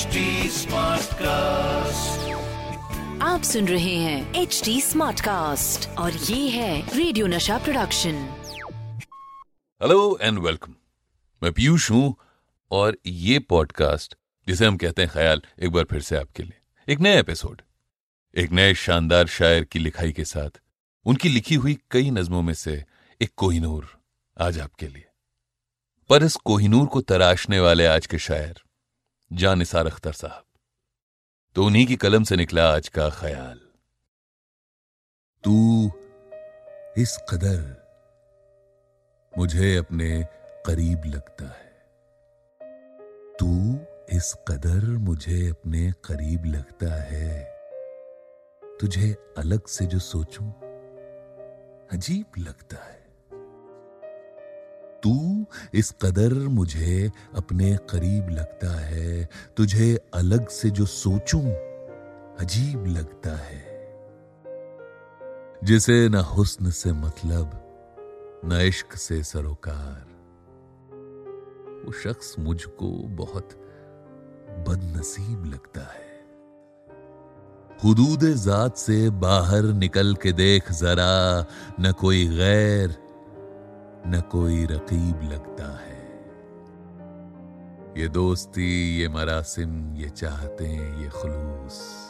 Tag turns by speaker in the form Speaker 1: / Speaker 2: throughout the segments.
Speaker 1: Smartcast
Speaker 2: आप सुन रहे हैं एच डी स्मार्ट कास्ट और ये है radio Nasha production
Speaker 3: hello and welcome मैं पीयूष हूँ और ये पॉडकास्ट जिसे हम कहते हैं ख्याल एक बार फिर से आपके लिए। एक नए एपिसोड एक नए शानदार शायर की लिखाई के साथ उनकी लिखी हुई कई नज्मों में से एक कोहिनूर आज आपके लिए। पर इस कोहिनूर को तराशने वाले आज के शायर जान निसार अख्तर साहब तो उन्हीं की कलम से निकला आज का ख्याल। तू इस कदर मुझे अपने करीब लगता है। तू इस कदर मुझे अपने करीब लगता है। तुझे अलग से जो सोचूं, अजीब लगता है। तू इस कदर मुझे अपने करीब लगता है। तुझे अलग से जो सोचूं, अजीब लगता है। जिसे न हुस्न से मतलब न इश्क से सरोकार। वो शख्स मुझको बहुत बदनसीब लगता है। हुदूद जात से बाहर निकल के देख जरा, न कोई गैर न कोई रकीब लगता है। ये दोस्ती, ये मरासिम ये चाहते, ये खलूस।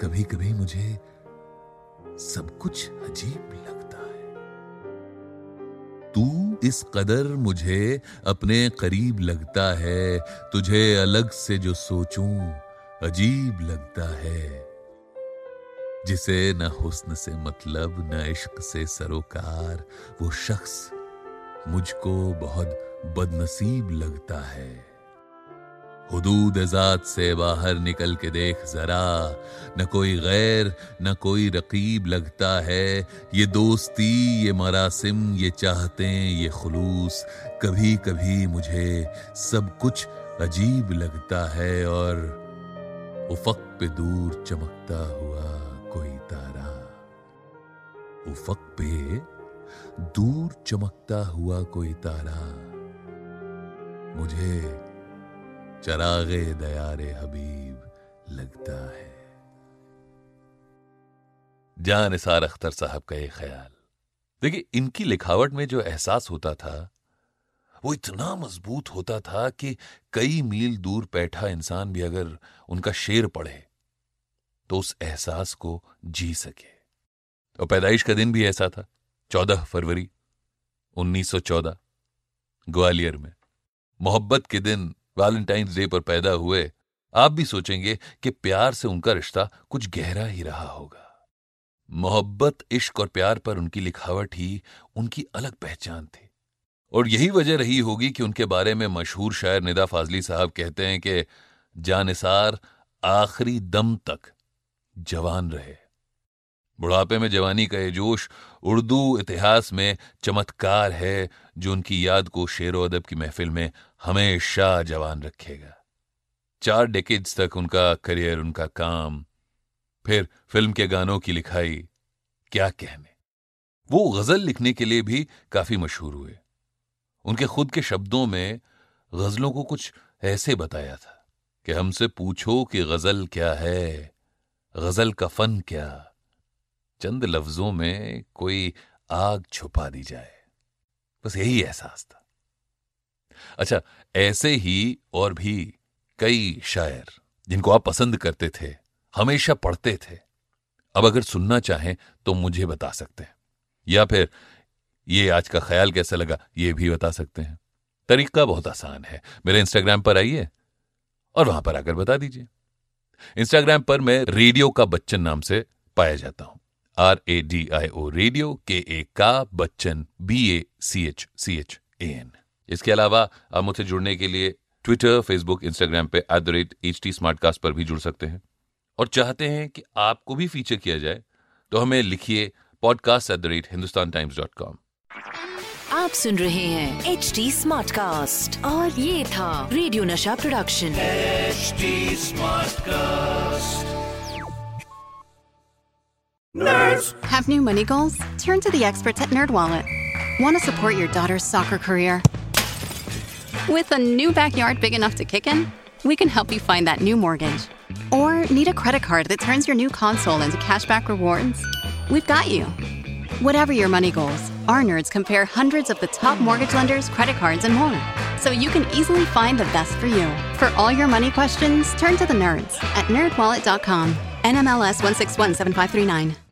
Speaker 3: कभी कभी मुझे सब कुछ अजीब लगता है। तू इस कदर मुझे अपने करीब लगता है, तुझे अलग से जो सोचूं अजीब लगता है। जिसे न हुस्न से मतलब न इश्क से सरोकार, वो शख्स मुझको बहुत बदनसीब लगता है। हदूद आज़ाद से बाहर निकल के देख जरा, न कोई गैर, न कोई रकीब लगता है। ये दोस्ती, ये मरासिम, ये चाहते, ये खलूस कभी कभी मुझे सब कुछ अजीब लगता है और उफक पे दूर चमकता हुआ कोई तारा। उफक पे दूर चमकता हुआ कोई तारा। मुझे चरागे दयारे हबीब लगता है। जान निसार अख्तर साहब का ये ख्याल। देखिए, इनकी लिखावट में जो एहसास होता था, वो इतना मज़बूत होता था कि कई मील दूर बैठा इंसान भी अगर उनका शेर पढ़े तो उस एहसास को जी सके। और पैदाइश का दिन भी ऐसा था, चौदह फरवरी 1914 ग्वालियर में। मोहब्बत के दिन, वैलेंटाइंस डे पर पैदा हुए, आप भी सोचेंगे कि प्यार से उनका रिश्ता कुछ गहरा ही रहा होगा। मोहब्बत, इश्क और प्यार पर उनकी लिखावट ही उनकी अलग पहचान थी। और यही वजह रही होगी कि उनके बारे में मशहूर शायर निदा फाजली साहब कहते हैं कि, जानिसार, आखिरी दम तक जवान रहे। बुढ़ापे में जवानी का ये जोश उर्दू इतिहास में चमत्कार है जो उनकी याद को शेर अदब की महफिल में हमेशा जवान रखेगा। चार डेकेड्स तक उनका करियर उनका काम, फिर फ़िल्म के गानों की लिखाई, क्या कहने? वो गज़ल लिखने के लिए भी काफ़ी मशहूर हुए। उनके खुद के शब्दों में गजलों को कुछ ऐसे बताया था कि हमसे पूछो कि गज़ल क्या है। गज़ल का फन क्या? चंद लफ्जों में कोई आग छुपा दी जाए। बस यही एहसास था। अच्छा ऐसे ही और भी कई शायर जिनको आप पसंद करते थे, हमेशा पढ़ते थे। अब अगर सुनना चाहें तो मुझे बता सकते हैं। या फिर ये आज का ख्याल कैसा लगा, ये भी बता सकते हैं। तरीका बहुत आसान है। मेरे इंस्टाग्राम पर आइए और वहाँ पर आकर बता दीजिए। इंस्टाग्राम पर मैं रेडियो का बच्चन नाम से पाया जाता हूँ। R A D I O radio K A का Bachchan B A C H C H A N इसके अलावा आप मुझसे जुड़ने के लिए ट्विटर फेसबुक इंस्टाग्राम पे at the rate H T पर भी जुड़ सकते हैं। और चाहते हैं कि आपको भी फीचर किया जाए तो हमें लिखिए podcast at the rate Hindustan Times dot com
Speaker 2: आप सुन रहे हैं एच डी स्मार्ट कास्ट और ये था radio Nasha production
Speaker 1: HD Smartcast.
Speaker 4: Have new money goals? Turn to the experts at NerdWallet. Want to support your daughter's soccer career? With a new backyard big enough to kick in, we can help you find that new mortgage. Or need a credit card that turns your new console into cashback rewards? We've got you. Whatever your money goals, our nerds compare hundreds of the top mortgage lenders, credit cards, and more. So you can easily find the best for you. For all your money questions, turn to the nerds at nerdwallet.com. NMLS 1617539.